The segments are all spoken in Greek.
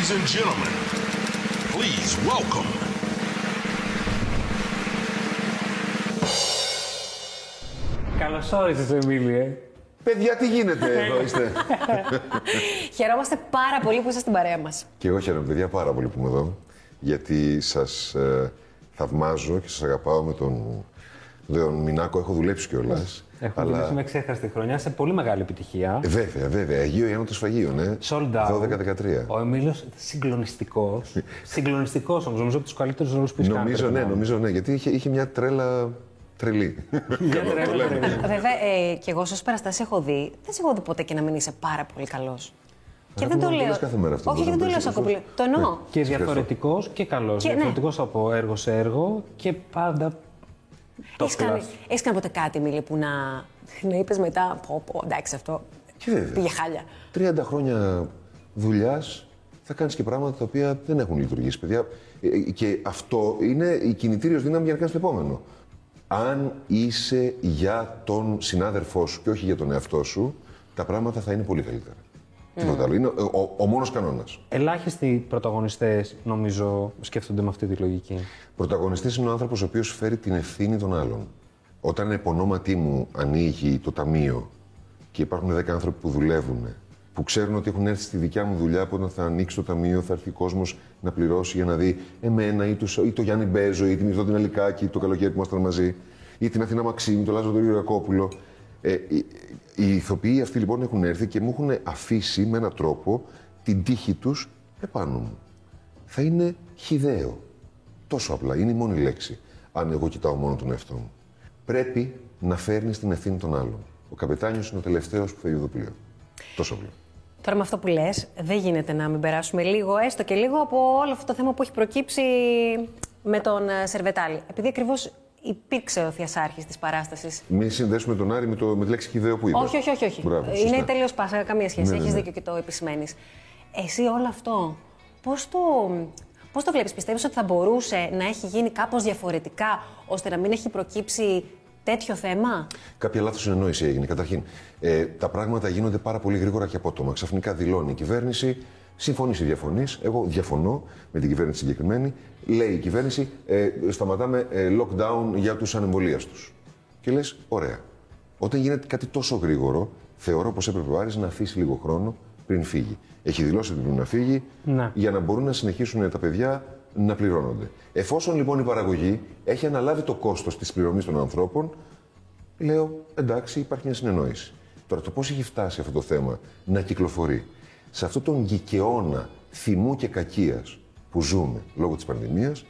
Ladies and gentlemen, please welcome Καλώς όρισες, Εμίλιε. Παιδιά, τι γίνεται εδώ είστε; Χαιρόμαστε πάρα πολύ που είστε στην παρέα μας. και εγώ χαίρομαι, παιδιά, πάρα πολύ που είμαι εδώ. Γιατί σας ε, θαυμάζω και σας αγαπάω με τον, τον Μινάκο. Έχω δουλέψει κιόλας. Έχουμε αλλά... δουλέψει με ξέχαστη χρονιά σε πολύ μεγάλη επιτυχία. Ε, βέβαια, βέβαια. Αγίο Ιάννο το Σφαγείο, ναι. Sold out. 12-13. Ο Εμίλιος συγκλονιστικός. συγκλονιστικός όμως, νομίζω από τους καλύτερους ρόλους που έχει κάνει. Νομίζω, ναι, νομίζω, ναι. Γιατί είχε, είχε μια τρέλα τρελή. Μια τρέλα τρελή. Βέβαια, ε, και εγώ σα παραστάσεις έχω δει. Δεν σε έχω δει ποτέ και να μην είσαι πάρα πολύ καλός. Και δεν μου το το λέω. λες κάθε μέρα αυτό, Όχι, μπορείς δεν να το το λέω πεις σαν ίσως. κομπλέ. Το εννοώ. Και διαφορετικός και καλός. Και ναι. Διαφορετικός από έργο σε έργο και πάντα. Το Έχεις κάνει, έχεις κάνει ποτέ κάτι, Μίλη, που να, να είπες μετά. Πω, πω, εντάξει, αυτό Και βέβαια. πήγε χάλια. 30 χρόνια δουλειάς θα κάνεις και πράγματα τα οποία δεν έχουν λειτουργήσει, παιδιά. Ε, ε, Και αυτό είναι η κινητήριος δύναμη για να κάνεις το επόμενο. Αν είσαι για τον συνάδελφό σου και όχι για τον εαυτό σου, τα πράγματα θα είναι πολύ καλύτερα. Τίποτα άλλο. Είναι ο, ο, ο μόνος κανόνας. Ελάχιστοι πρωταγωνιστές, νομίζω, σκέφτονται με αυτή τη λογική. Πρωταγωνιστής είναι ο άνθρωπος ο οποίος φέρει την ευθύνη των άλλων. Όταν επ' ονόματί μου ανοίγει το ταμείο και υπάρχουν 10 άνθρωποι που δουλεύουν, που ξέρουν ότι έχουν έρθει στη δικιά μου δουλειά, που όταν θα ανοίξει το ταμείο θα έρθει ο κόσμος να πληρώσει για να δει εμένα ή, τους, ή το Γιάννη Μπέζο ή τη Μισδό Αλικάκη το καλοκαίρι που ήμασταν μαζί, ή την Αθήνα Μαξίμη, τον Λάζο τον Ιωακόπουλο. Ε, οι, οι ηθοποιοί αυτοί λοιπόν έχουν έρθει και μου έχουν αφήσει με έναν τρόπο την τύχη τους επάνω μου. Θα είναι χιδαίο. Τόσο απλά. Είναι η μόνη λέξη. Αν εγώ κοιτάω μόνο τον εαυτό μου. Πρέπει να φέρνεις την ευθύνη των άλλων. Ο καπετάνιος είναι ο τελευταίος που φεύγει το πλοίο. Τόσο απλά. Τώρα με αυτό που λες, δεν γίνεται να μην περάσουμε λίγο, έστω και λίγο, από όλο αυτό το θέμα που έχει προκύψει με τον ε, Σερβετάλη. Επειδή ακριβώς υπήρξε ο θειασάρχη της παράστασης. Μην συνδέσουμε τον Άρη με, το, με τη λέξη χιδαίο που είπες. Όχι, όχι, όχι. όχι. Μπράβο, είναι σωστά. τελείω πάσα, καμία σχέση. Ναι, ναι, Έχεις ναι. δίκιο και το επισημαίνεις. Εσύ όλο αυτό, πώς το, πώς το βλέπεις, Πιστεύεις ότι θα μπορούσε να έχει γίνει κάπως διαφορετικά, ώστε να μην έχει προκύψει τέτοιο θέμα; Κάποια λάθος συνεννόηση έγινε. Καταρχήν, ε, τα πράγματα γίνονται πάρα πολύ γρήγορα και απότομα. Ξαφνικά δηλώνει η κυβέρνηση, συμφωνείς ή διαφωνείς. Εγώ διαφωνώ με την κυβέρνηση συγκεκριμένη. Λέει η κυβέρνηση, ε, σταματάμε ε, lockdown για τους ανεμβολίαστου. Και λες, ωραία. Όταν γίνεται κάτι τόσο γρήγορο, θεωρώ πως έπρεπε ο Άρης να αφήσει λίγο χρόνο πριν φύγει. Έχει δηλώσει ότι πρέπει να φύγει Ναι. για να μπορούν να συνεχίσουν τα παιδιά να πληρώνονται. Εφόσον λοιπόν η παραγωγή έχει αναλάβει το κόστος της πληρωμής των ανθρώπων, λέω εντάξει, υπάρχει μια συνεννόηση. Τώρα, το πώς έχει φτάσει αυτό το θέμα να κυκλοφορεί; Σε αυτόν τον γκικαιώνα θυμού και κακίας που ζούμε λόγω της πανδημίας,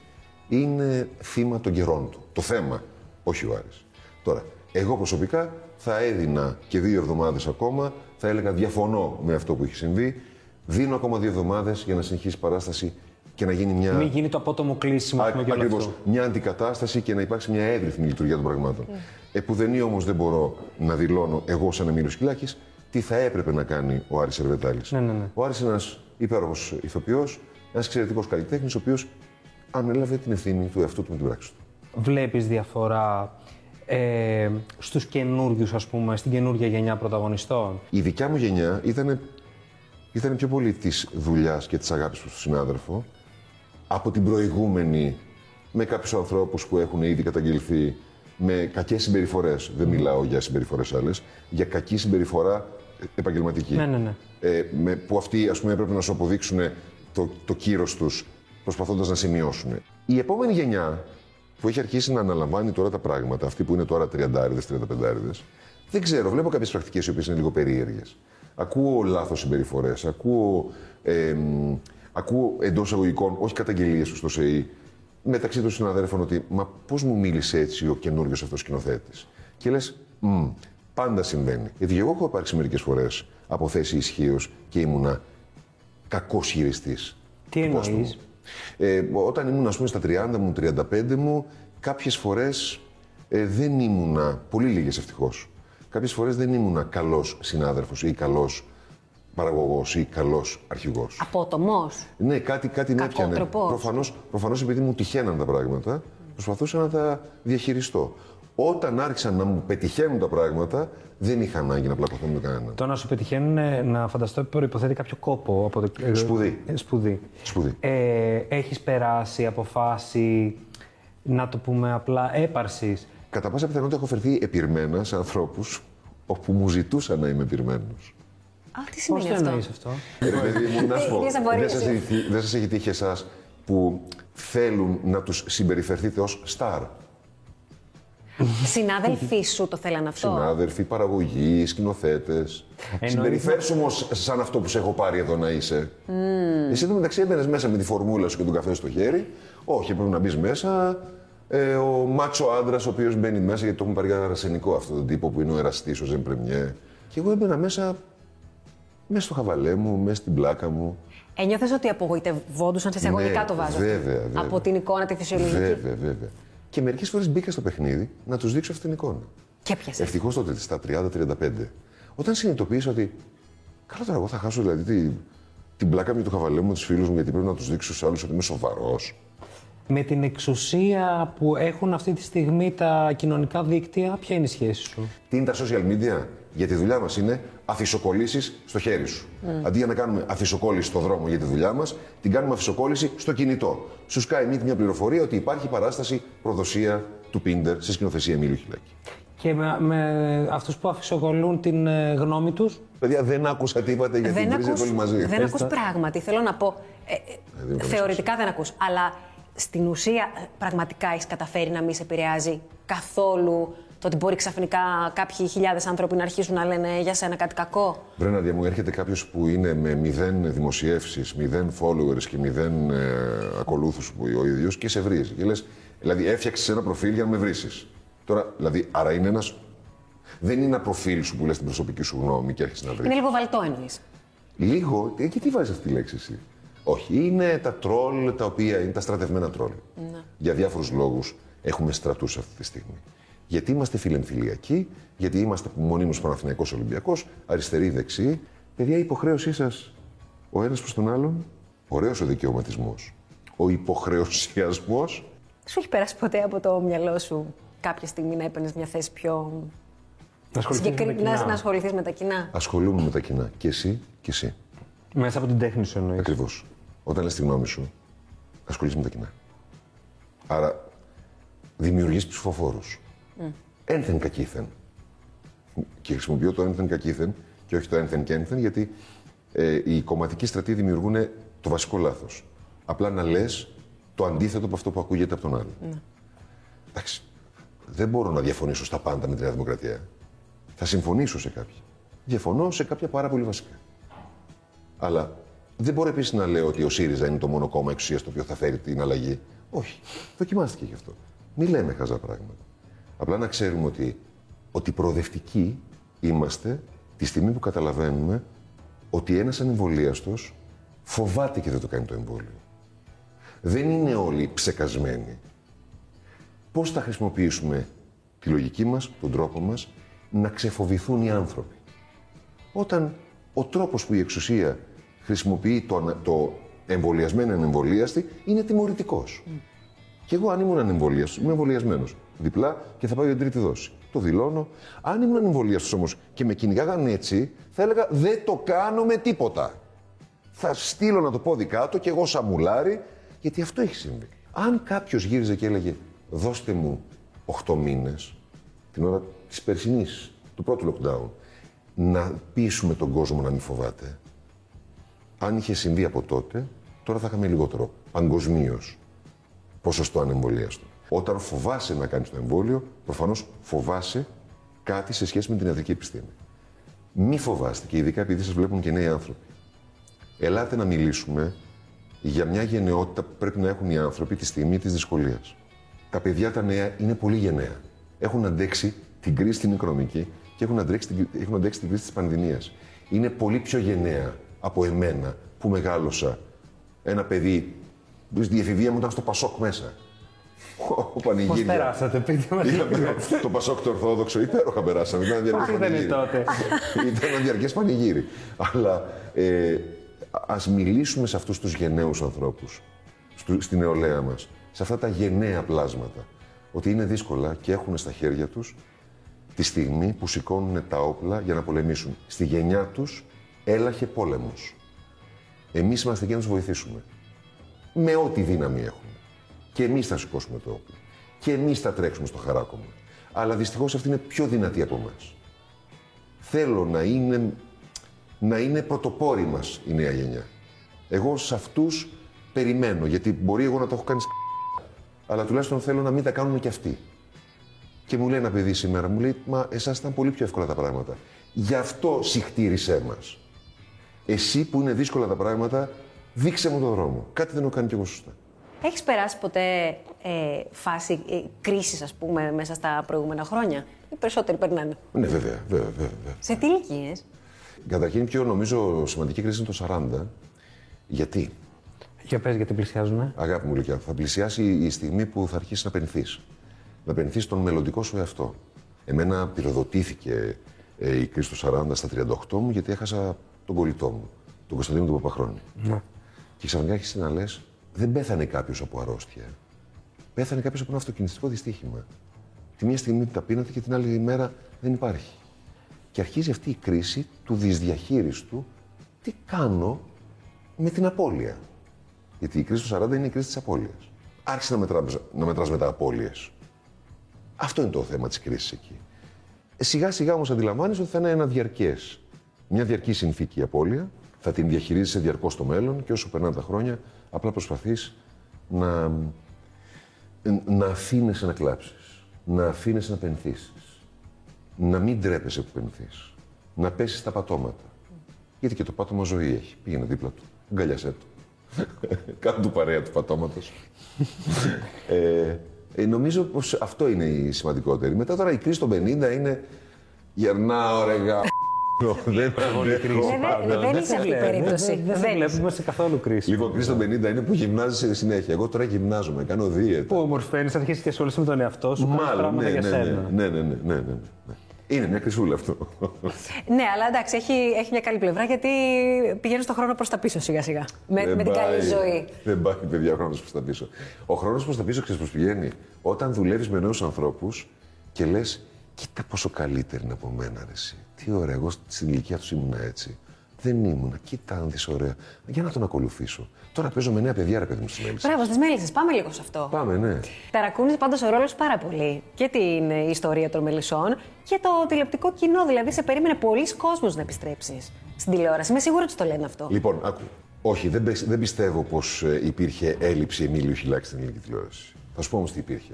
είναι θύμα των καιρών του. Το θέμα, όχι ο Άρης. Τώρα, εγώ προσωπικά θα έδινα και δύο εβδομάδες ακόμα, θα έλεγα διαφωνώ με αυτό που έχει συμβεί. Δίνω ακόμα δύο εβδομάδες για να συνεχίσει η παράσταση και να γίνει μια. Μην γίνει το απότομο κλείσιμο ας πούμε, και όλο Ακριβώς. αυτό. Μια αντικατάσταση και να υπάρξει μια εύρυθμη λειτουργία των πραγμάτων. Mm. Επουδενή όμως δεν μπορώ να δηλώνω εγώ, σαν Εμίλιος Σκυλάκη, τι θα έπρεπε να κάνει ο Άρης Σερβετάλης. Ναι, ναι, ναι. Ο Άρης είναι ένας υπέροχος ηθοποιός, ένας εξαιρετικός καλλιτέχνης, ο οποίος ανέλαβε την ευθύνη του εαυτού του με την πράξη του. Βλέπεις διαφορά ε, στους καινούριους, ας πούμε, στην καινούργια γενιά πρωταγωνιστών; Η δικιά μου γενιά ήταν, ήταν πιο πολύ της δουλειάς και της αγάπης προς τον συνάδελφο από την προηγούμενη με κάποιους ανθρώπους που έχουν ήδη καταγγελθεί με κακές συμπεριφορές. Δεν μιλάω για συμπεριφορές άλλες, για κακή συμπεριφορά επαγγελματική. Ναι, ναι, ναι. Ε, με, που αυτοί ας πούμε, έπρεπε να σου αποδείξουν το, το κύρος τους προσπαθώντας να σημειώσουν. Η επόμενη γενιά που έχει αρχίσει να αναλαμβάνει τώρα τα πράγματα, αυτοί που είναι τώρα 30-35, δεν ξέρω, βλέπω κάποιες πρακτικές οι οποίες είναι λίγο περίεργες. Ακούω λάθος συμπεριφορές, ακούω, ε, ακούω εντός εισαγωγικών, όχι καταγγελίες στο ΣΕΗ, μεταξύ των συναδέλφων ότι Μα πώς μου μίλησε έτσι ο καινούριος αυτός σκηνοθέτης; Και λες, πάντα συμβαίνει. Γιατί και εγώ έχω υπάρξει μερικές φορές από θέση ισχύως και ήμουνα κακός χειριστής. Τι εννοείς; Ε, όταν ήμουν, ας πούμε, στα 30 μου, 35 μου, κάποιες φορές ε, δεν ήμουνα, πολύ λίγες ευτυχώς, κάποιες φορές δεν ήμουνα καλός συνάδελφος ή καλός παραγωγός ή καλός αρχηγός. Απότομος. Ναι, κάτι, κάτι με έπιανε. Κακότροπος. Προφανώς, προφανώς επειδή μου τυχαίναν τα πράγματα, προσπαθούσα να τα διαχειριστώ. Όταν άρχισαν να μου πετυχαίνουν τα πράγματα, δεν είχα ανάγκη να πλακωθώ με κανέναν. Το να σου πετυχαίνουν ε, να φανταστώ προποθέτει κάποιο κόπο. Από το... ε, Σπουδή. ε, σπουδή. Σπουδή. Ε, έχεις περάσει από φάση, να το πούμε απλά, έπαρσης; Κατά πάσα πιθανότητα έχω φερθεί επιρμένας σε ανθρώπους όπου μου ζητούσαν να είμαι επιρμένος. Α, τι Πώς σημαίνει το αυτό; εννοείς αυτό; Ρε παιδί μου, να σου πω, Είδες απορίες. δεν σας έχει τύχει- δεν σας έχει τύχει εσάς που θέλουν να τους συμπεριφερθείτε ως στάρ. Συνάδελφοί σου το θέλαν αυτό; Συνάδελφοι, παραγωγοί, σκηνοθέτες. Συμπεριφέρει όμως σαν αυτό που σε έχω πάρει εδώ να είσαι. Εσύ εδώ μεταξύ έμπαινες μέσα με τη φορμούλα σου και τον καφέ στο χέρι. Όχι, πρέπει να μπεις μέσα. Ε, ο μάτσο άντρας, ο οποίος μπαίνει μέσα, γιατί το έχουν πάρει για αρσενικό αυτόν τον τύπο που είναι ο εραστής, ο Ζεν Πρεμιέ. Και εγώ έμπαινα μέσα, μέσα στο χαβαλέ μου, μέσα στην πλάκα μου. Ένιωθες ότι απογοητευόντουσαν σε εισαγωγικά Ναι, το βάζω. βέβαια, αυτό, βέβαια. Από την εικόνα τη φυσιολογική; Βέβαια, βέβαια. Και μερικές φορές μπήκα στο παιχνίδι να τους δείξω αυτή την εικόνα. Και πιασε. Ευτυχώς τότε στα 30-35. Όταν συνειδητοποίησα ότι. Καλά τώρα, εγώ θα χάσω δηλαδή τη, την πλάκα μου και το χαβαλέ μου με τους φίλους μου γιατί πρέπει να τους δείξω στου άλλους ότι είμαι σοβαρός. Με την εξουσία που έχουν αυτή τη στιγμή τα κοινωνικά δίκτυα, ποια είναι η σχέση σου; Τι είναι τα social media, για τη δουλειά μας είναι αφισοκολλήσεις στο χέρι σου. Αντί για να κάνουμε αφισοκόλληση στο δρόμο για τη δουλειά μας, την κάνουμε αφισοκόλληση στο κινητό. Σου σκάει μύτη μια πληροφορία ότι υπάρχει παράσταση προδοσία του Πίντερ σε σκηνοθεσία Εμίλιο Χιλάκη. Και με, με αυτούς που αφισοκολλούν την ε, γνώμη τους, Παιδιά, δεν άκουσα τι είπατε γιατί Δεν βρίζετε ακούς, όλοι μαζί. δεν ακούς πράγματι. Θέλω να πω. ε, ε, δεν με θεωρητικά δεν ακούς. Αλλά στην ουσία ε, πραγματικά έχεις καταφέρει να μην σε επηρεάζει καθόλου το ότι μπορεί ξαφνικά κάποιοι χιλιάδες άνθρωποι να αρχίσουν να λένε για σένα κάτι κακό. Βρέναδια μου, έρχεται κάποιος που είναι με μηδέν δημοσιεύσεις, μηδέν followers και μηδέν ε, ακολούθους που ο ίδιος και σε βρίζει. Και λες, δηλαδή έφτιαξες ένα προφίλ για να με βρει. Τώρα, δηλαδή, άρα είναι ένα. Δεν είναι ένα προφίλ σου που λες την προσωπική σου γνώμη και έρχεσαι να βρεις. Είναι λίγο βαλτό εννοείς. Λίγο, ε, και τι βάζεις αυτή τη λέξη εσύ; Όχι, είναι τα τρόλ τα οποία είναι τα στρατευμένα τρόλ. Για διάφορους λόγους έχουμε στρατούς αυτή τη στιγμή. Γιατί είμαστε φιλεμφιλιακοί, γιατί είμαστε μονίμως Παναθυναϊκό Ολυμπιακός, αριστεροί δεξιοί. Παιδιά, η υποχρέωσή σας ο ένας προς τον άλλον, ωραίος ο δικαιωματισμός. Ο υποχρεωσιασμός. Σου έχει περάσει ποτέ από το μυαλό σου κάποια στιγμή να έπαιρνες μια θέση πιο. να ασχοληθείς με τα συγκεκριμένη, κοινά. να ασχοληθείς με τα κοινά; Ασχολούμαι με τα κοινά. Και εσύ και εσύ. Μέσα από την τέχνη σου εννοείς. Ακριβώς. Όταν λες τη γνώμη σου, ασχολείσαι με τα κοινά. Άρα δημιουργείς ψηφοφόρους. Ένθεν κακήθεν. Και χρησιμοποιώ το ένθεν κακήθεν και όχι το ένθεν και ένθεν, γιατί ε, οι κομματικοί στρατοί δημιουργούν το βασικό λάθος. Απλά να λες το αντίθετο από αυτό που ακούγεται από τον άλλο. Εντάξει. Δεν μπορώ να διαφωνήσω στα πάντα με τη Νέα Δημοκρατία. Θα συμφωνήσω σε κάποια. Διαφωνώ σε κάποια πάρα πολύ βασικά. Αλλά δεν μπορώ επίσης να λέω ότι ο ΣΥΡΙΖΑ είναι το μόνο κόμμα εξουσίας το οποίο θα φέρει την αλλαγή. Όχι. Δοκιμάστηκε γι' αυτό. Μην λέμε χαζά πράγματα. Απλά να ξέρουμε ότι, ότι προοδευτικοί είμαστε τη στιγμή που καταλαβαίνουμε ότι ένας ανεμβολίαστος φοβάται και δεν το κάνει το εμβόλιο. Δεν είναι όλοι ψεκασμένοι. Πώς θα χρησιμοποιήσουμε τη λογική μας, τον τρόπο μας, να ξεφοβηθούν οι άνθρωποι; Όταν ο τρόπος που η εξουσία χρησιμοποιεί το, ανα- το εμβολιασμένο ανεμβολίαστη είναι τιμωρητικός. Και εγώ αν ήμουν ανεμβολίαστος, είμαι εμβολιασμένος. Διπλά και θα πάω για την τρίτη δόση. Το δηλώνω. Αν ήμουν ανεμβολίαστος όμως και με κυνηγάγαν έτσι, θα έλεγα δεν το κάνω με τίποτα. Θα στείλω να το πόδι κάτω και εγώ σαμουλάρι, γιατί αυτό έχει συμβεί. Αν κάποιος γύριζε και έλεγε δώστε μου 8 μήνες, την ώρα της περσινής, του πρώτου lockdown, να πείσουμε τον κόσμο να μην φοβάται. Αν είχε συμβεί από τότε, τώρα θα είχαμε λιγότερο παγκοσμίως ποσοστό ανεμβολίαστο. Όταν φοβάσαι να κάνεις το εμβόλιο, προφανώς φοβάσαι κάτι σε σχέση με την ιατρική επιστήμη. Μη φοβάστε και ειδικά επειδή σας βλέπουν και νέοι άνθρωποι. Ελάτε να μιλήσουμε για μια γενναιότητα που πρέπει να έχουν οι άνθρωποι τη στιγμή της δυσκολίας. Τα παιδιά τα νέα είναι πολύ γενναία. Έχουν αντέξει την κρίση την οικονομική και έχουν αντέξει την, έχουν αντέξει την κρίση της πανδημίας. Είναι πολύ πιο γενναία από εμένα που μεγάλωσα ένα παιδί. Η εφηβεία μου ήταν στο Πασόκ μέσα. Ο Πώς πανηγύρια. περάσατε, πείτε μας. Είχαμε το Πασόκ το Ορθόδοξο, υπέροχα περάσαμε. Ήταν ένα διαρκές Αχ, ήταν πανηγύρι. τότε. Ήταν ένα διαρκέ πανηγύρι. Αλλά ε, ας μιλήσουμε σε αυτούς τους γενναίους ανθρώπους, στην νεολαία μας, σε αυτά τα γενναία πλάσματα. ότι είναι δύσκολα και έχουν στα χέρια τους τη στιγμή που σηκώνουν τα όπλα για να πολεμήσουν. Στη γενιά τους έλαχε πόλεμος. Εμείς είμαστε εκεί να τους βοηθήσουμε. Με ό,τι δύναμη έχουμε. Και εμείς θα σηκώσουμε το όπλο. Και εμείς θα τρέξουμε στο χαράκωμα. Αλλά δυστυχώς αυτή είναι πιο δυνατή από εμάς. Θέλω να είναι, να είναι πρωτοπόροι μας η νέα γενιά. Εγώ σε αυτούς περιμένω, γιατί μπορεί εγώ να το έχω κάνει σ***, αλλά τουλάχιστον θέλω να μην τα κάνουν και αυτοί. Και μου λέει ένα παιδί σήμερα, μου λέει, μα εσάς ήταν πολύ πιο εύκολα τα πράγματα. Γι' αυτό συχτήρισέ μας. Εσύ που είναι δύσκολα τα πράγματα, δείξε μου τον δρόμο. Κάτι δεν έχω κάνει κι εγώ σωστά. Έχεις περάσει ποτέ ε, φάση ε, κρίσης, ας πούμε, μέσα στα προηγούμενα χρόνια; Οι περισσότεροι περνάνε. Ναι, βέβαια, βέβαια, βέβαια. βέβαια. Σε τι ηλικίες; Καταρχήν, πιο νομίζω σημαντική κρίση είναι το 40. Γιατί, Για πες γιατί πλησιάζουνε. αγάπη μου, Λουκιά, θα πλησιάσει η στιγμή που θα αρχίσεις να πενηθεί. Να πενηθεί τον μελλοντικό σου εαυτό. Εμένα πυροδοτήθηκε ε, η κρίση του 40 στα 38 μου γιατί έχασα τον κολλητό μου, τον Κωνσταντίνο τον Παπαχρόνη. Ναι. Και ξαφνικά έχεις να λε, δεν πέθανε κάποιος από αρρώστια. Πέθανε κάποιος από ένα αυτοκινηστικό δυστύχημα. Τη μία στιγμή τα πίνατε και την άλλη μέρα δεν υπάρχει. Και αρχίζει αυτή η κρίση του δυσδιαχείριστου. Τι κάνω με την απώλεια. Γιατί η κρίση του 40 είναι η κρίση της απώλειας. Άρχισε να μετράς, να μετράς μετά απώλειες. Αυτό είναι το θέμα της κρίσης εκεί. Ε, σιγά σιγά όμως αντιλαμβάνεσαι ότι θα είναι ένα διαρκές. Μια διαρκή συνθήκη η απώλεια. Θα την διαχειρίζεσαι διαρκώς στο μέλλον και όσο περνάνε τα χρόνια, απλά προσπαθείς να, να αφήνεσαι να κλάψεις. Να αφήνεσαι να πενθήσεις. Να μην τρέπεσαι που πενθείς. Να πέσεις στα πατώματα. Γιατί και το πάτωμα ζωή έχει. Πήγαινε δίπλα του. Αγκαλιάσέ του. Κάνε του παρέα του πατώματος. ε, ε, νομίζω πως αυτό είναι η σημαντικότερη. Μετά τώρα η κρίση των 50 είναι γερνάω ρε γα... Δεν αντέχω. Ε, δεν- δεν είσαι αυτή η περίπτωση. Δεν, δεν Δεν βλέπουμε είσαι. σε καθόλου κρίση. Λοιπόν, κρίση των 50 είναι που γυμνάζεσαι συνέχεια. Εγώ τώρα γυμνάζομαι, κάνω δίαιτα. Που ομορφαίνεις, αρχίσει και ασχολείσαι με τον εαυτό σου, κάνεις Μάλλον, πράγματα ναι, για ναι, ναι, σένα. ναι, ναι, ναι, ναι, ναι, ναι. Είναι μια κρυσούλα αυτό. Ναι, αλλά εντάξει, έχει, έχει μια καλή πλευρά γιατί πηγαίνεις στον χρόνο προς τα πίσω σιγά-σιγά. Με, Δεν με την καλή πάει. ζωή. Δεν πάει, παιδιά, ο χρόνος προς τα πίσω. Ο χρόνος προς τα πίσω, ξέρεις πώς πηγαίνει; Όταν δουλεύεις με νέους ανθρώπους και λες, κοίτα πόσο καλύτερη είναι από μένα, ρε, εσύ. Τι ωραία, εγώ στην ηλικία τους ήμουν έτσι. Δεν ήμουνα. Κοίτα, αν δεις ωραία. Για να τον ακολουθήσω. Τώρα παίζω με νέα παιδιά, ρε παιδί μου, στη μέλη. Μπράβο, στις μέλισσες. Πάμε λίγο σε αυτό. Πάμε, ναι. Ταρακούνησε πάντως ο ρόλος πάρα πολύ και την ε, ιστορία των μελισσών και το τηλεοπτικό κοινό. Δηλαδή, σε περίμενε πολλοί κόσμος να επιστρέψεις στην τηλεόραση. Είμαι σίγουρη ότι το λένε αυτό. Λοιπόν, άκου. Όχι, δεν, πε- δεν πιστεύω πως υπήρχε έλλειψη Εμίλιου Χιλάκη στην ελληνική τηλεόραση. Θα σου πω όμως τι υπήρχε.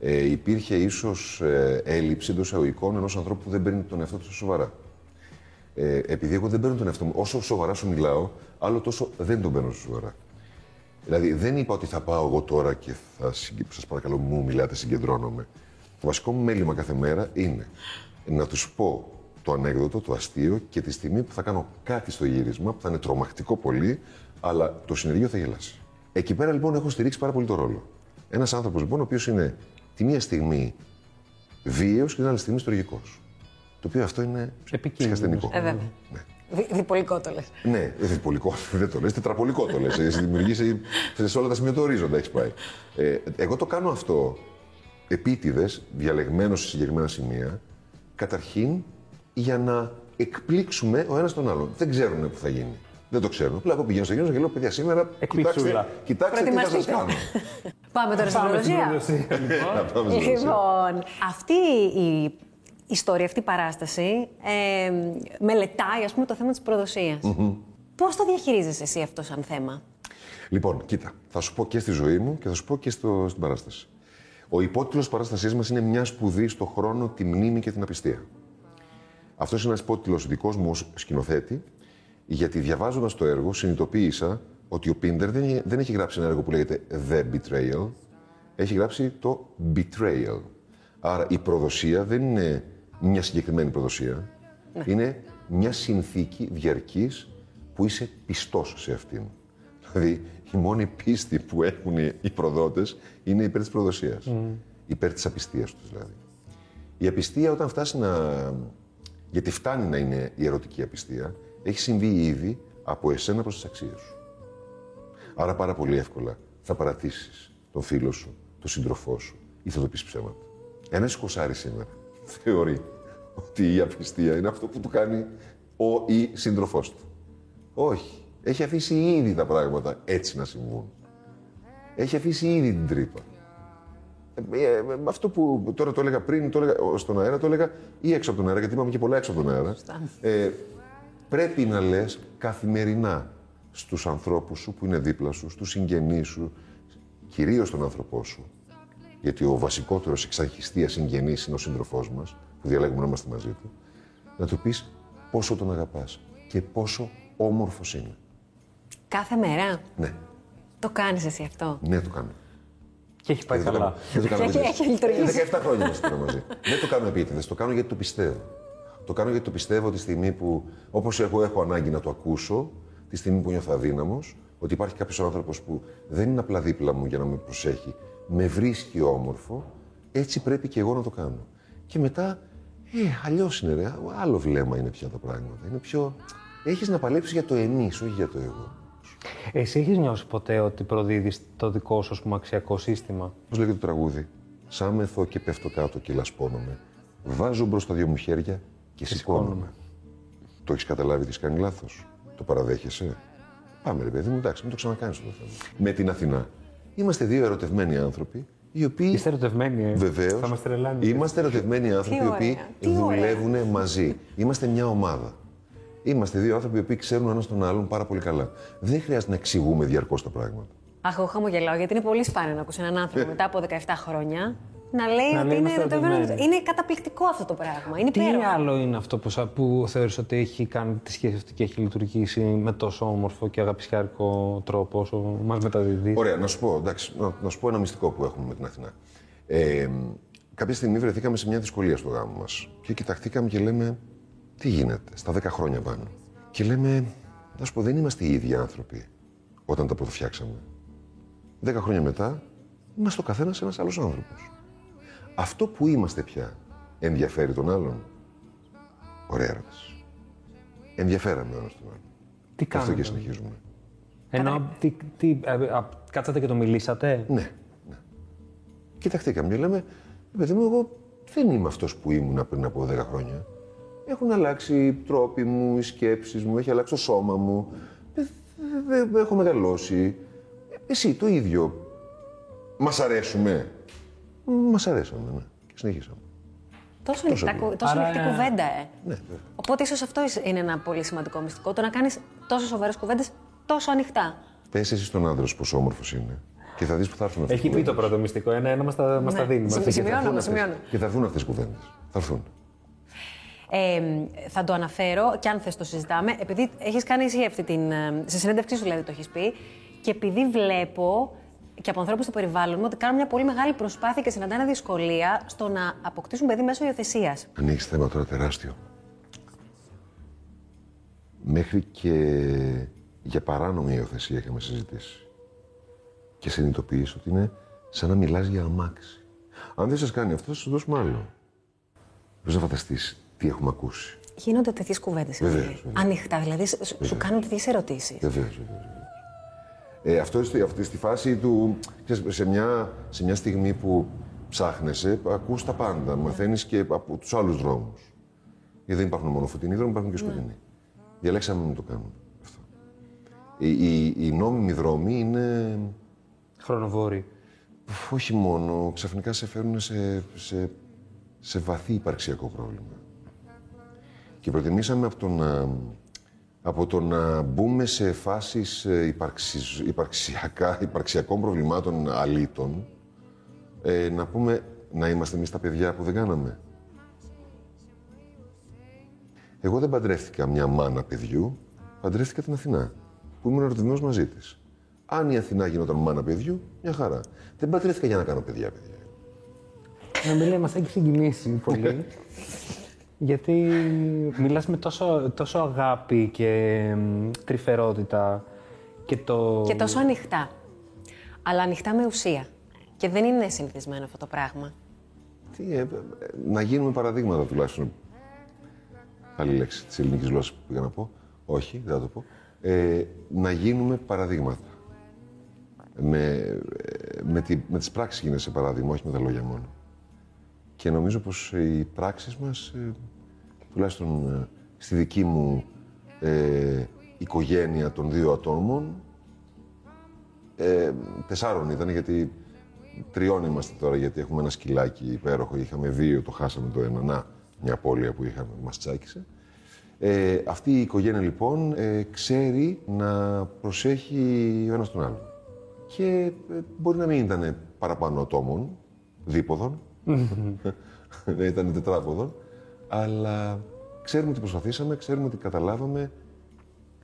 Ε, υπήρχε ίσως ε, έλλειψη εντός εισαγωγικών ενός ανθρώπου που δεν παίρνει τον εαυτό του τόσο σοβαρά. Ε, επειδή εγώ δεν παίρνω τον εαυτό μου, όσο σοβαρά σου μιλάω, άλλο τόσο δεν τον παίρνω σοβαρά. Δηλαδή, δεν είπα ότι θα πάω εγώ τώρα και θα συγκ... σας παρακαλώ, μου μιλάτε, συγκεντρώνομαι. Το βασικό μου μέλημα κάθε μέρα είναι να τους πω το ανέκδοτο, το αστείο και τη στιγμή που θα κάνω κάτι στο γύρισμα που θα είναι τρομακτικό πολύ, αλλά το συνεργείο θα γελάσει. Εκεί πέρα λοιπόν έχω στηρίξει πάρα πολύ το ρόλο. Ένας άνθρωπος λοιπόν, ο οποίος είναι τη μία στιγμή βίαιος και την άλλη στιγμή στοργικός. Το οποίο αυτό είναι Επικίνδυνος. ψυχασθενικό. Ε, βέβαια. Ναι. Δι, διπολικό το λες. Ναι, δεν διπολικό, δεν το λες, τετραπολικό το λες. Εσύ δημιουργήσει σε όλα τα σημεία του ορίζοντα έχεις πάει. Ε, εγώ το κάνω αυτό επίτηδες, διαλεγμένο σε συγκεκριμένα σημεία, καταρχήν για να εκπλήξουμε ο ένας τον άλλον. Δεν ξέρουν που θα γίνει. Δεν το ξέρουν. Απλά εγώ πηγαίνω στο γύρο και λέω: Παιδιά, σήμερα Εκπληξούλα. κοιτάξτε, κοιτάξτε τι θα σας Προετοιμαστείτε. κάνω. Πάμε τώρα στην Πάμε στην προδοσία. προδοσία, λοιπόν. Να πάμε στην προδοσία. Λοιπόν, αυτή η ιστορία, αυτή η παράσταση ε, μελετάει ας πούμε, το θέμα της προδοσίας. Πώς το διαχειρίζεσαι εσύ αυτό σαν θέμα; Λοιπόν, κοίτα, θα σου πω και στη ζωή μου και θα σου πω και στο, στην παράσταση. Ο υπότιτλος τη παράστασής μας είναι μια σπουδή στο χρόνο, τη μνήμη και την απιστία. Αυτός είναι ένας υπότιτλος δικός μου ως σκηνοθέτη, γιατί διαβάζοντας το έργο συνειδητοποίησα ότι ο Πίντερ δεν, δεν έχει γράψει ένα έργο που λέγεται The Betrayal, έχει γράψει το Betrayal. Άρα η προδοσία δεν είναι μια συγκεκριμένη προδοσία, είναι μια συνθήκη διαρκής που είσαι πιστός σε αυτήν. Δηλαδή, η μόνη πίστη που έχουν οι προδότες είναι υπέρ της προδοσίας. Υπέρ της απιστίας τους δηλαδή. Η απιστία όταν φτάσει να... Γιατί φτάνει να είναι η ερωτική απιστία, έχει συμβεί ήδη από εσένα προς τις αξίες σου. Άρα πάρα πολύ εύκολα θα παρατήσεις τον φίλο σου, τον σύντροφό σου, ή θα το πεις ψέματα. Ένα 20 σήμερα θεωρεί ότι η απιστία είναι αυτό που του κάνει ο ή σύντροφός του. Όχι. Έχει αφήσει ήδη τα πράγματα έτσι να συμβούν. Έχει αφήσει ήδη την τρύπα. Ε, ε, ε, αυτό που τώρα το έλεγα πριν, το έλεγα στον αέρα, το έλεγα ή έξω από τον αέρα, γιατί είπαμε και πολλά έξω από τον αέρα. Ε, πρέπει να λες καθημερινά στους ανθρώπους σου που είναι δίπλα σου, στους συγγενείς σου, κυρίως τον άνθρωπό σου, γιατί ο βασικότερος εξαρχιστίας συγγενής είναι ο σύντροφός μας, που διαλέγουμε να είμαστε μαζί του, να του πεις πόσο τον αγαπάς και πόσο όμορφος είναι. Κάθε μέρα; Ναι, Το κάνεις εσύ αυτό; ναι το κάνω. Και έχει πάει Δεν το καλά. κάνω- δεν το κάνω Έχει- επίτηδες. έχει λειτουργήσει. Ε, 17 χρόνια είμαστε τώρα μαζί. δεν το κάνω επίτηδες, το κάνω γιατί το πιστεύω. Το κάνω γιατί το πιστεύω τη στιγμή που, όπως εγώ έχω ανάγκη να το ακούσω, τη στιγμή που νιώθω αδύναμος, ότι υπάρχει κάποιος άνθρωπος που δεν είναι απλά δίπλα μου για να με προσέχει, με βρίσκει όμορφο, έτσι πρέπει και εγώ να το κάνω. Και μετά, ε, αλλιώς είναι ρε, άλλο βλέμμα είναι πια τα πράγματα. Είναι πιο. Έχεις να παλέψεις για το εμεί, όχι για το εγώ. Εσύ έχεις νιώσει ποτέ ότι προδίδεις το δικό σου ας πούμε, αξιακό σύστημα; Πώς λέγεται το τραγούδι; Σάμεθο και πέφτω κάτω και λασπώνομαι. Βάζω μπροστά δύο μου χέρια και σηκώνομαι. Το έχεις καταλάβει τι κάνει λάθος; Το παραδέχεσαι; Πάμε ρε παιδί μου, εντάξει, μην το ξανακάνεις το θέμα. Με την Αθηνά. Είμαστε δύο ερωτευμένοι άνθρωποι, οι οποίοι. Είστε ερωτευμένοι, ε. Βεβαίως. Θα μας τρελάνετε. Είμαστε ερωτευμένοι άνθρωποι οι ωραία, οποίοι τι ωραία. δουλεύουν μαζί. Είμαστε μια ομάδα. Είμαστε δύο άνθρωποι οι οποίοι ξέρουν ένας τον άλλον πάρα πολύ καλά. Δεν χρειάζεται να εξηγούμε διαρκώς τα πράγματα. Αχ, εγώ χαμογελάω γιατί είναι πολύ σπάνιο να ακούσει έναν άνθρωπο μετά από 17 χρόνια να λέει Να ότι λέει, είναι «Είμαστε ερωτευμένος. ερωτευμένοι». Είναι καταπληκτικό αυτό το πράγμα. Είναι Τι υπέροχο. άλλο είναι αυτό που, σα- που θεωρείς ότι έχει κάνει τη σχέση αυτή και έχει λειτουργήσει με τόσο όμορφο και αγαπησιάρικο τρόπο όσο μας μεταδίδει; Ωραία, να σου πω, εντάξει, να, να σου πω ένα μυστικό που έχουμε με την Αθηνά. Ε, κάποια στιγμή βρεθήκαμε σε μια δυσκολία στο γάμο μας και κοιταχτήκαμε και λέμε τι γίνεται στα 10 χρόνια πάνω. Και λέμε, να σου πω, δεν είμαστε οι ίδιοι άνθρωποι όταν τα πρωτοφτιάξαμε. 10 χρόνια μετά είμαστε ο καθένας ένας άλλος άνθρωπος. Αυτό που είμαστε πια ενδιαφέρει τον άλλον. Ωραία ερώτηση. Ενδιαφέραμε ο ένας τον άλλον. Τι Και αυτό κάνετε. και συνεχίζουμε. Ενώ, τι, τι, ε, α, κάτσατε και το μιλήσατε; Ναι, ναι. Κοιταχτήκαμε και λέμε, «Ε, παιδί μου, εγώ δεν είμαι αυτός που ήμουν πριν από 10 χρόνια. Έχουν αλλάξει οι τρόποι μου, οι σκέψεις μου, έχει αλλάξει το σώμα μου. Ε, δε- δε- έχω μεγαλώσει. Ε, Εσύ το ίδιο. Μας αρέσουμε. «Μ, Μας αρέσαμε, ναι. Και συνεχίσαμε. Τόσο ανοιχτά, απλό. κου- τόσο Άρα, ανοιχτή ε, κουβέντα, ε. Ναι, βέβαια. Οπότε ίσως αυτό είναι ένα πολύ σημαντικό μυστικό. Το να κάνεις τόσο σοβαρές κουβέντες τόσο ανοιχτά. Πες εσύ στον άντρα σου πόσο όμορφος είναι. Και θα δεις που θα έρθουν αυτές Έχει οι πει το κουβέντες. πρώτο μυστικό. Ένα-ένα μας τα, μας Ναι. τα δίνει. μας Συμ- τα- σημειώνω. Θα έρθουν αυτές- σημειώνω. Και θα έρθουν αυτές οι κουβέντες. Θα έρθουν. Ε, θα το αναφέρω και αν θες το συζητάμε, επειδή έχεις κάνει εσύ αυτή την. ε, Σε συνέντευξή σου δηλαδή το έχεις πει, και επειδή βλέπω και από ανθρώπους στο περιβάλλον μου ότι κάνουν μια πολύ μεγάλη προσπάθεια και συναντάνε δυσκολία στο να αποκτήσουν παιδί μέσω υιοθεσίας. Ανοίξει θέμα τώρα τεράστιο. Μέχρι και για παράνομη υιοθεσία είχαμε συζητήσει. Και συνειδητοποιείς ότι είναι σαν να μιλάς για αμάξι. Αν δεν σας κάνει αυτό, θα σας δώσουμε άλλο. Πώς να φανταστείς τι έχουμε ακούσει. Γίνονται τέτοιες κουβέντες. Βεβαίως, βεβαίως. Ανοιχτά, δηλαδή σου, σου κάνουν τέτοιες ερωτήσεις. Βεβαίως, βεβαίως, βεβαίως. Ε, αυτό στη, αυτή στη φάση του, ξέρεις, σε μια, σε μια στιγμή που ψάχνεσαι, ακούς τα πάντα, μαθαίνεις και από τους άλλους δρόμους. Γιατί δεν υπάρχουν μόνο φωτεινοί δρόμοι, υπάρχουν και σκοτεινοί. Διαλέξαμε να μην το κάνουμε αυτό. Οι, οι, οι νόμιμοι δρόμοι είναι, Χρονοβόροι. όχι μόνο, ξαφνικά σε φέρνουν σε, σε, σε βαθύ υπαρξιακό πρόβλημα. Και προτιμήσαμε από το να, από το να μπούμε σε φάσεις ε, υπαρξις- υπαρξιακά, υπαρξιακών προβλημάτων αλήτων, ε, να πούμε να είμαστε εμείς τα παιδιά που δεν κάναμε. Εγώ δεν παντρεύτηκα μια μάνα παιδιού, παντρεύτηκα την Αθηνά, που ήμουν ερωτευμένος μαζί της. Αν η Αθηνά γινόταν μάνα παιδιού, μια χαρά. Δεν παντρεύτηκα για να κάνω παιδιά, παιδιά. Να μην λέει, μας έχει συγκινήσει πολύ. γιατί μιλάς με τόσο, τόσο αγάπη και μ, τρυφερότητα και το... Και τόσο ανοιχτά. Αλλά ανοιχτά με ουσία. Και δεν είναι συνηθισμένο αυτό το πράγμα. Τι, ε, ε, να γίνουμε παραδείγματα τουλάχιστον. Άλλη λέξη της ελληνικής γλώσσας που πήγα να πω. Όχι, δεν θα το πω. Ε, να γίνουμε παραδείγματα. Με, ε, με, τη, με τις πράξεις γίνεται σε παράδειγμα, όχι με τα λόγια μόνο. Και νομίζω πως οι πράξεις μας, ε, τουλάχιστον ε, στη δική μου ε, οικογένεια των δύο ατόμων, ε, τεσσάρων ήταν, γιατί τριών είμαστε τώρα, γιατί έχουμε ένα σκυλάκι υπέροχο. Είχαμε δύο, το χάσαμε το ένα. Να, μια απώλεια που είχαμε, μας τσάκισε. Ε, αυτή η οικογένεια λοιπόν ε, ξέρει να προσέχει ο ένας τον άλλον. Και ε, μπορεί να μην ήταν παραπάνω ατόμων, δίποδων, να ήταν τετράποδων, αλλά ξέρουμε ότι προσπαθήσαμε, ξέρουμε ότι καταλάβαμε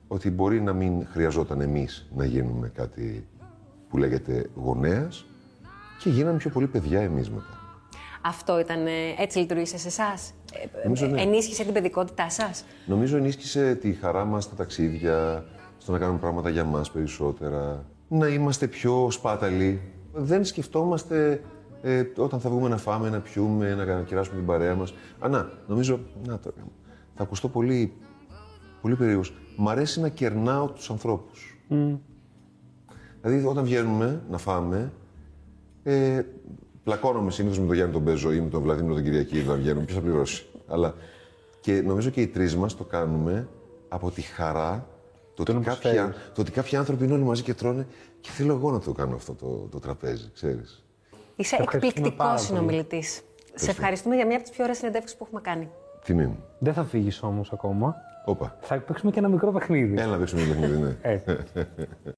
ότι μπορεί να μην χρειαζόταν εμείς να γίνουμε κάτι που λέγεται γονέας και γίναμε πιο πολύ παιδιά εμείς μετά. Αυτό ήταν, ε, έτσι λειτουργήσε σε εσάς; Νομίζω, ναι. Ενίσχυσε την παιδικότητά σας; Νομίζω ενίσχυσε τη χαρά μας στα ταξίδια, στο να κάνουμε πράγματα για μας περισσότερα, να είμαστε πιο σπάταλοι. Δεν σκεφτόμαστε ε, όταν θα βγούμε να φάμε, να πιούμε, να κεράσουμε την παρέα μας. Α, να, νομίζω, να το θα ακουστώ πολύ, πολύ περίεργος. Μ' αρέσει να κερνάω τους ανθρώπους. Δηλαδή, όταν βγαίνουμε να φάμε, ε, πλακώνομαι συνήθως με τον Γιάννη τον Πέζο ή με τον Βλαδίμιο τον Κυριακή να βγαίνουμε. Ποιος θα πληρώσει. Αλλά και νομίζω και οι τρεις μας το κάνουμε από τη χαρά το ότι, κάποιοι, αν- το ότι κάποιοι άνθρωποι είναι όλοι μαζί και τρώνε και θέλω εγώ να το κάνω αυτό το, το τραπέζι, ξέρεις. Είσαι ευχαριστούμε πάρα εκπληκτικό πολύ. συνομιλητής. Σε ευχαριστούμε για μια από τις πιο ωραίες συνεντεύξεις που έχουμε κάνει. Τιμή μου. Δεν θα φύγεις όμως ακόμα. Όπα. Θα παίξουμε και ένα μικρό παιχνίδι. Έλα να παίξουμε το παιχνίδι, ναι. Ε.